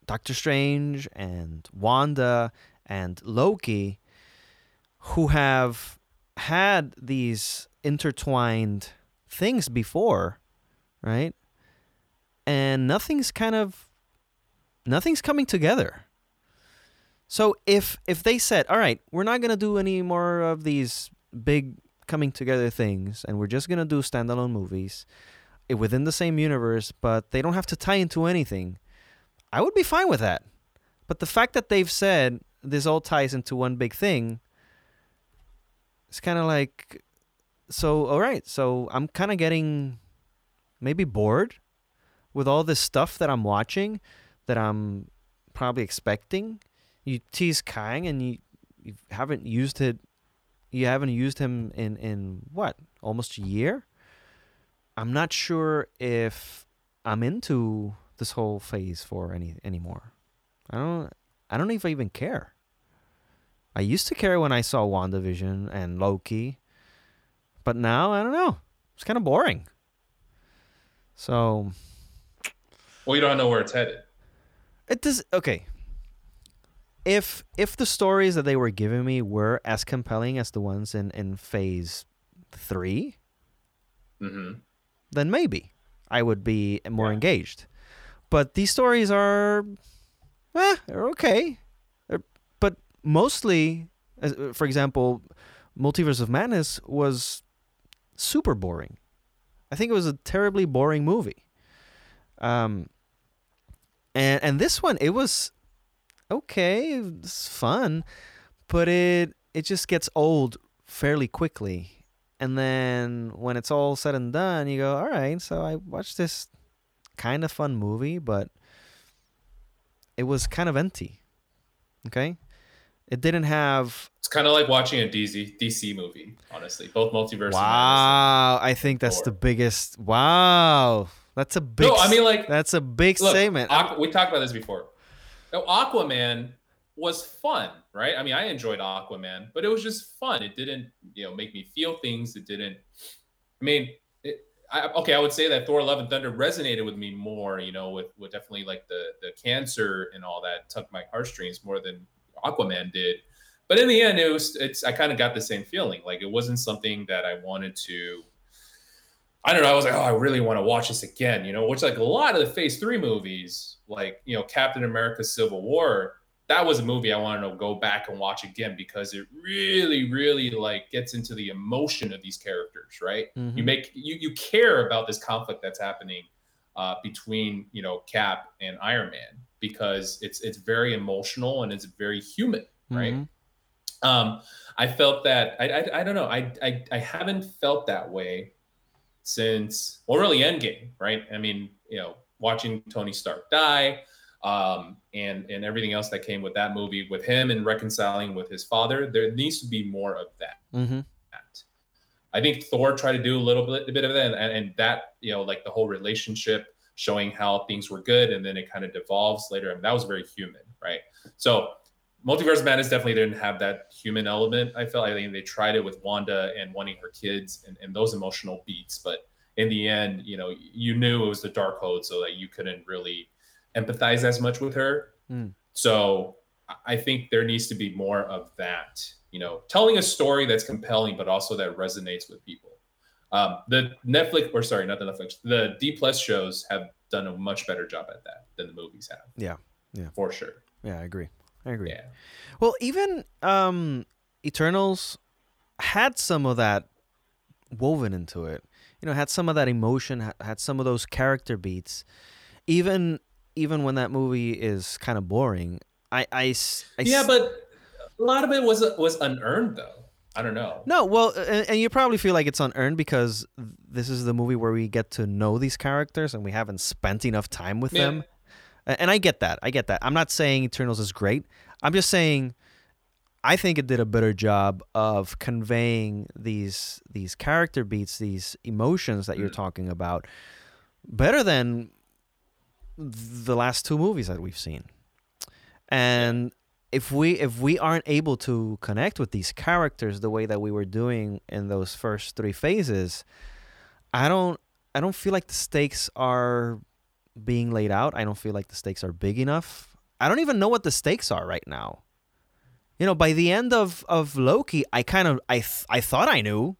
Doctor Strange and Wanda and Loki who have had these intertwined things before, right? And nothing's kind of nothing's coming together. So if if they said, "All right, we're not going to do any more of these big coming together things and we're just going to do standalone movies eh, within the same universe, but they don't have to tie into anything." I would be fine with that. But the fact that they've said this all ties into one big thing, it's kind of like, so all right, so I'm kind of getting maybe bored with all this stuff that I'm watching, that I'm probably expecting. You tease Kang and you you haven't used it. You haven't used him in in what almost a year. I'm not sure if I'm into this whole phase four any anymore. I don't I don't know if I even care. I used to care when I saw WandaVision and Loki, but now I don't know. It's kind of boring. So, well, you don't know where it's headed. It does okay. If if the stories that they were giving me were as compelling as the ones in in Phase 3 mm-hmm. then maybe I would be more yeah. engaged. But these stories are, eh, they're okay. They're, but mostly, for example, Multiverse of Madness was super boring. I think it was a terribly boring movie. Um, and and this one it was okay, it's fun, but it it just gets old fairly quickly. And then when it's all said and done, you go, all right. So I watched this kind of fun movie, but it was kind of empty. Okay, it didn't have. It's kind of like watching a DC DC movie, honestly. Both multiverse. Wow, I think that's the biggest. Wow, that's a big. No, I mean like that's a big look, statement. Aqu- we talked about this before. Now, Aquaman was fun, right? I mean, I enjoyed Aquaman, but it was just fun. It didn't, you know, make me feel things. It didn't. I mean, I, okay, I would say that Thor: Love and Thunder resonated with me more. You know, with with definitely like the the cancer and all that tugged my heartstrings more than Aquaman did. But in the end, it was it's I kind of got the same feeling. Like it wasn't something that I wanted to. I don't know. I was like, oh, I really want to watch this again. You know, which like a lot of the Phase Three movies, like you know, Captain America: Civil War, that was a movie I wanted to go back and watch again because it really, really like gets into the emotion of these characters, right? Mm-hmm. You make you you care about this conflict that's happening uh, between you know Cap and Iron Man because it's it's very emotional and it's very human, right? Mm-hmm. Um, I felt that I, I I don't know I I I haven't felt that way since well really Endgame, right? I mean you know watching Tony Stark die um, and and everything else that came with that movie, with him and reconciling with his father. There needs to be more of that. Mm-hmm. I think Thor tried to do a little bit, a bit of that, and, and that you know, like the whole relationship, showing how things were good, and then it kind of devolves later. I mean, that was very human, right? So, Multiverse Madness definitely didn't have that human element. I felt I think they tried it with Wanda and wanting her kids and, and those emotional beats, but in the end, you know, you knew it was the dark Darkhold, so that you couldn't really empathize as much with her. Mm. So I think there needs to be more of that, you know, telling a story that's compelling, but also that resonates with people. Um, the Netflix, or sorry, not the Netflix, the D plus shows have done a much better job at that than the movies have. Yeah, yeah, for sure. Yeah, I agree. I agree. Yeah. Well, even um, Eternals had some of that woven into it. You know, had some of that emotion, had some of those character beats. Even even when that movie is kind of boring, I, I, I yeah, but a lot of it was was unearned though. I don't know. No, well, and, and, you probably feel like it's unearned because this is the movie where we get to know these characters and we haven't spent enough time with yeah. them. And I get that. I get that. I'm not saying Eternals is great. I'm just saying I think it did a better job of conveying these these character beats, these emotions that mm. you're talking about, better than the last two movies that we've seen. And if we if we aren't able to connect with these characters the way that we were doing in those first three phases, I don't I don't feel like the stakes are being laid out. I don't feel like the stakes are big enough. I don't even know what the stakes are right now. You know, by the end of of Loki, I kind of I th- I thought I knew,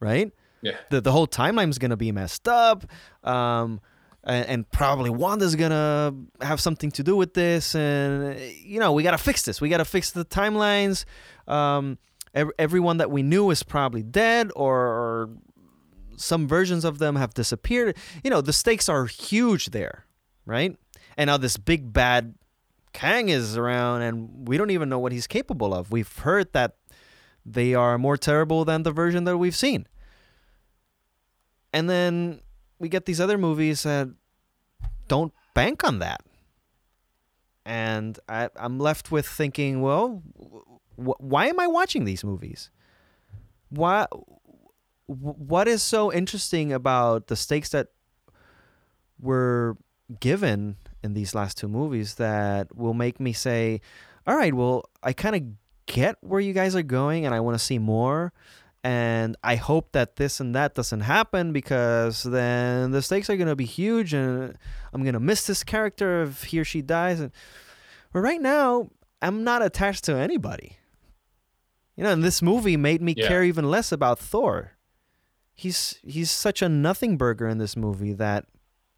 right? Yeah. The the whole timeline's gonna be messed up. Um, and, and probably Wanda's gonna have something to do with this, and you know we gotta fix this. We gotta fix the timelines. Um, ev- everyone that we knew is probably dead, or, or some versions of them have disappeared. You know the stakes are huge there, right? And now this big bad Kang is around and we don't even know what he's capable of. We've heard that they are more terrible than the version that we've seen. And then we get these other movies that don't bank on that. And I, I'm left with thinking, well, wh- why am I watching these movies? Why? What is so interesting about the stakes that were given in these last two movies that will make me say, all right, well, I kind of get where you guys are going and I want to see more. And I hope that this and that doesn't happen because then the stakes are going to be huge and I'm going to miss this character if he or she dies. And, but right now, I'm not attached to anybody. You know, and this movie made me yeah. care even less about Thor. He's he's such a nothing burger in this movie that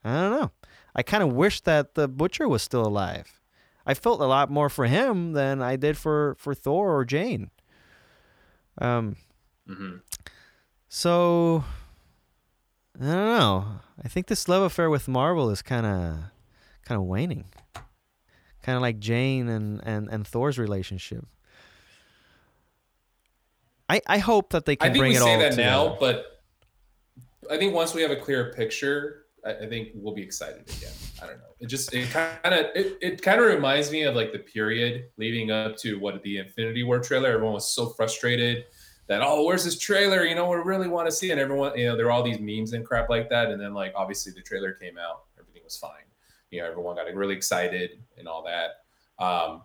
I don't know. I kind of wish that the butcher was still alive. I felt a lot more for him than I did for for Thor or Jane. Um. Mm-hmm. So I don't know. I think this love affair with Marvel is kind of kind of waning. Kind of like Jane and, and, and Thor's relationship. I, I hope that they can bring it all. I think we say that together. now, but I think once we have a clearer picture, I, I think we'll be excited again. I don't know. It just it kind of it, it kind of reminds me of like the period leading up to what the Infinity War trailer. Everyone was so frustrated that oh, where's this trailer? You know, we really want to see. And everyone, you know, there are all these memes and crap like that. And then like obviously the trailer came out, everything was fine. You know, everyone got really excited and all that. Um,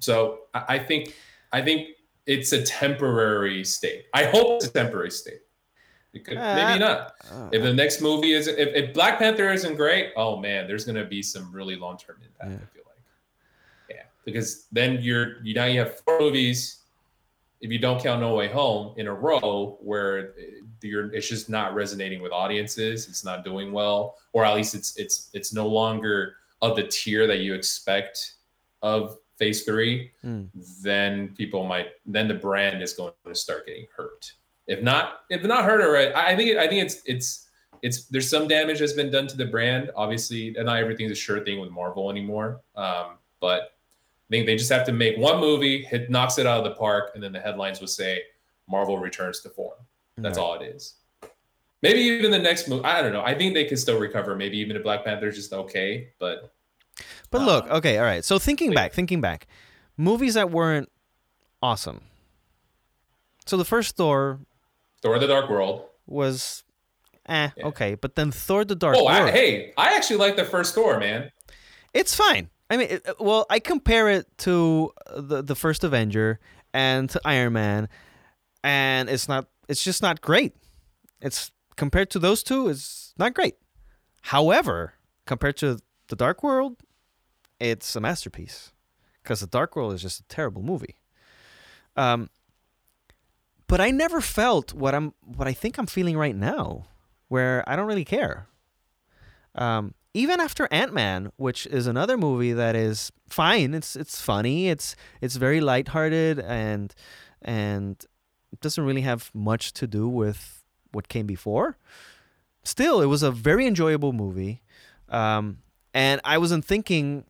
so I, I think I think it's a temporary state. I hope it's a temporary state. Could, uh, maybe not. Uh, if the next movie is if, if, Black Panther isn't great, oh man, there's gonna be some really long term impact. Yeah. I feel like, yeah, because then you're you now you have four movies. If you don't count No Way Home in a row, where you're it's just not resonating with audiences, it's not doing well, or at least it's it's it's no longer of the tier that you expect of phase three, mm. then people might then the brand is going to start getting hurt. If not, if not hurt already, I think it, I think it's it's it's there's some damage that's been done to the brand. Obviously, and not everything's a sure thing with Marvel anymore. Um, but I think they just have to make one movie, hit knocks it out of the park, and then the headlines will say Marvel returns to form. That's all it is. Maybe even the next movie. I don't know. I think they can still recover. Maybe even if Black Panther is just okay, but. But uh, look, okay, all right. So thinking back, thinking back, movies that weren't awesome. So the first Thor Thor: The Dark World was, eh, yeah. okay. But then Thor: The Dark oh, World. I, hey, I actually like the first Thor, man. It's fine. I mean, it, well, I compare it to the the first Avenger and to Iron Man, and it's not. It's just not great. It's compared to those two, it's not great. However, compared to the Dark World, it's a masterpiece because the Dark World is just a terrible movie. Um, but I never felt what I'm what I think I'm feeling right now, where I don't really care. Um, even after Ant Man, which is another movie that is fine, it's it's funny, it's it's very lighthearted and and doesn't really have much to do with what came before. Still, it was a very enjoyable movie, um, and I wasn't thinking,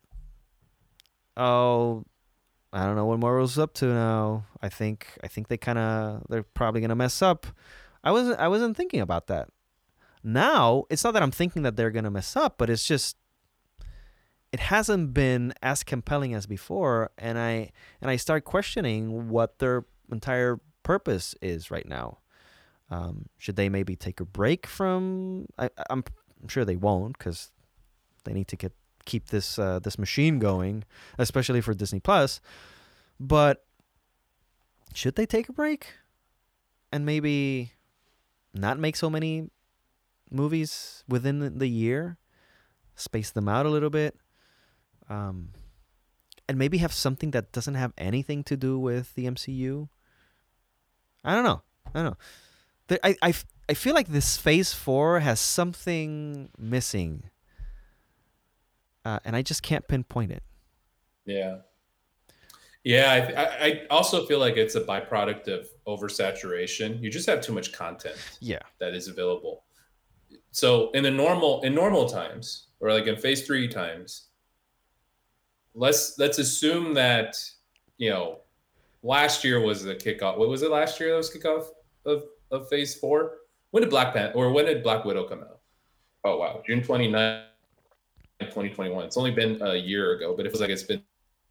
oh, I don't know what Marvel's up to now. I think I think they kind of they're probably gonna mess up. I wasn't I wasn't thinking about that. Now it's not that I'm thinking that they're gonna mess up, but it's just it hasn't been as compelling as before, and I and I start questioning what their entire purpose is right now. Um, should they maybe take a break from? I, I'm sure they won't because they need to get keep this uh, this machine going, especially for Disney Plus. But should they take a break and maybe not make so many movies within the year, space them out a little bit, um, and maybe have something that doesn't have anything to do with the MCU? I don't know. I don't know. I, I, I feel like this phase four has something missing uh, and I just can't pinpoint it. Yeah. Yeah, I, I also feel like it's a byproduct of oversaturation. You just have too much content. Yeah, that is available. So in the normal in normal times, or like in phase three times, let's let's assume that you know last year was the kickoff. What was it last year? That was kickoff of of Phase Four. When did Black Panther or when did Black Widow come out? Oh wow, June 29, 2021. It's only been a year ago, but it feels like it's been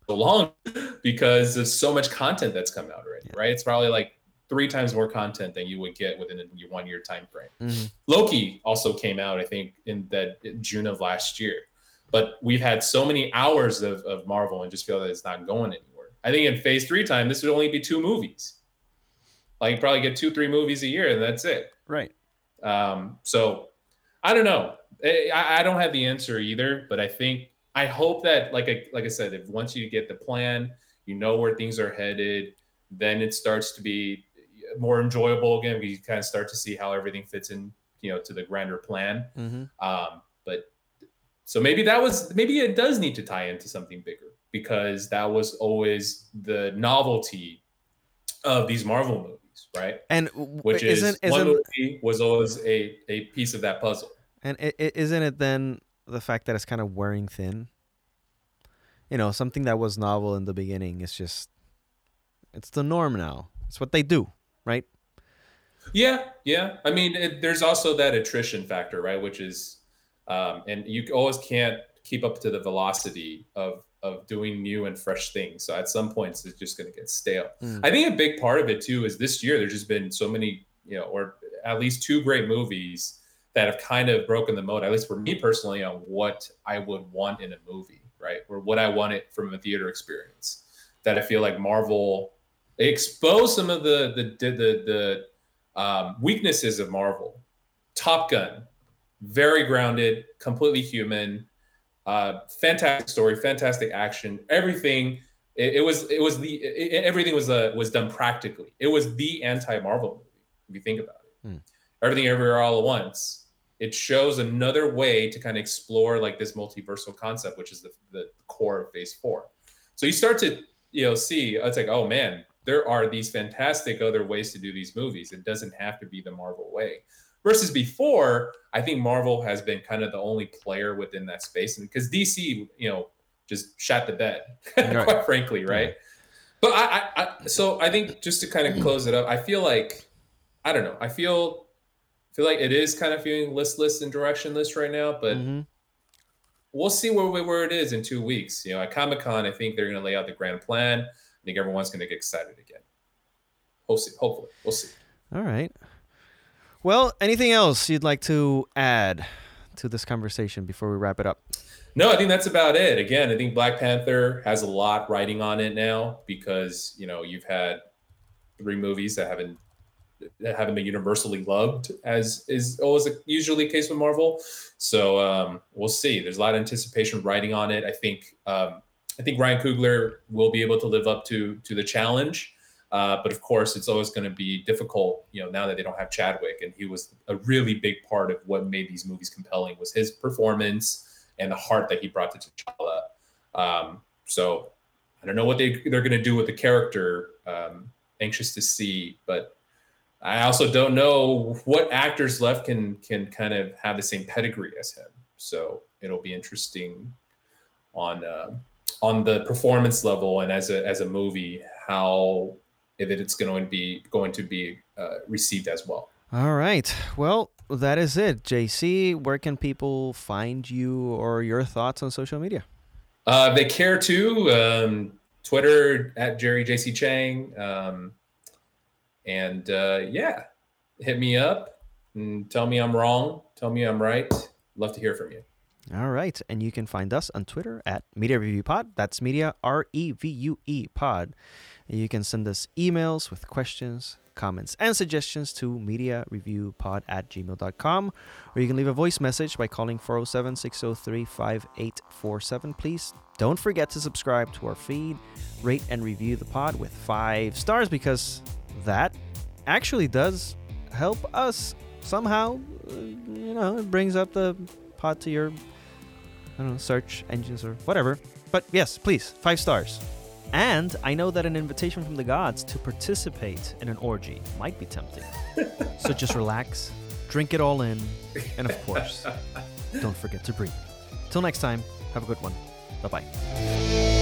so long because there's so much content that's come out already, right? It's probably like three times more content than you would get within a one year time frame. Mm-hmm. Loki also came out, I think, in that in June of last year. But we've had so many hours of, of Marvel and just feel that it's not going anywhere. I think in phase three time, this would only be two movies. Like you probably get two, three movies a year, and that's it. Right. Um, so I don't know. I, I don't have the answer either, but I think I hope that, like I, like I said, if once you get the plan, you know where things are headed, then it starts to be more enjoyable again. We kind of start to see how everything fits in, you know, to the grander plan. Mm-hmm. Um, but so maybe that was maybe it does need to tie into something bigger because that was always the novelty of these Marvel movies, right? And which isn't, is isn't, one movie was always a a piece of that puzzle. And is isn't it then the fact that it's kind of wearing thin? You know, something that was novel in the beginning is just it's the norm now. It's what they do right? Yeah, yeah. I mean, it, there's also that attrition factor, right? Which is, um, and you always can't keep up to the velocity of of doing new and fresh things. So at some points, it's just going to get stale. Mm. I think a big part of it too is this year there's just been so many, you know, or at least two great movies that have kind of broken the mode. At least for me personally, on what I would want in a movie, right, or what I wanted from a theater experience. That I feel like Marvel they expose some of the the the the, um, weaknesses of Marvel. Top Gun, very grounded, completely human, uh, fantastic story, fantastic action, everything. It, it was it was the it, everything was uh, was done practically. It was the anti Marvel movie if you think about it. Hmm. Everything everywhere all at once. It shows another way to kind of explore like this multiversal concept, which is the, the core of Phase Four. So you start to you know see it's like oh man there are these fantastic other ways to do these movies. It doesn't have to be the Marvel way. Versus before, I think Marvel has been kind of the only player within that space, and because DC, you know, just shot the bed, right. quite frankly, right? But I, I, I, so I think just to kind of close it up, I feel like, I don't know, I feel, feel like it is kind of feeling listless and directionless right now, but. Mm-hmm we'll see where where it is in two weeks. You know, at Comic Con, I think they're going to lay out the grand plan think everyone's going to get excited again. We'll see. Hopefully, we'll see. All right. Well, anything else you'd like to add to this conversation before we wrap it up? No, I think that's about it. Again, I think Black Panther has a lot writing on it now because you know you've had three movies that haven't that haven't been universally loved, as is always usually the case with Marvel. So um, we'll see. There's a lot of anticipation writing on it. I think um, I think Ryan Coogler will be able to live up to to the challenge. Uh, but of course, it's always going to be difficult, you know, now that they don't have Chadwick, and he was a really big part of what made these movies compelling was his performance and the heart that he brought to T'Challa. Um, so I don't know what they they're going to do with the character. Um, anxious to see, but I also don't know what actors left can can kind of have the same pedigree as him. So it'll be interesting on. Uh, on the performance level and as a as a movie how if it's going to be going to be uh, received as well. All right. Well, that is it. JC, where can people find you or your thoughts on social media? Uh, they care to. Um, Twitter at Jerry JC Chang. Um, and uh, yeah, hit me up and tell me I'm wrong. Tell me I'm right. Love to hear from you. All right. And you can find us on Twitter at Media Revue Pod. That's Media R E V U E Pod. And you can send us emails with questions, comments, and suggestions to mediarevuepod at gmail.com. Or you can leave a voice message by calling 407 603 5847. Please don't forget to subscribe to our feed, rate and review the pod with five stars because that actually does help us somehow. Uh, you know, it brings up the pod to your I don't know, search engines or whatever. But yes, please, five stars. And I know that an invitation from the gods to participate in an orgy might be tempting. so just relax, drink it all in, and of course, don't forget to breathe. Till next time, have a good one. Bye bye.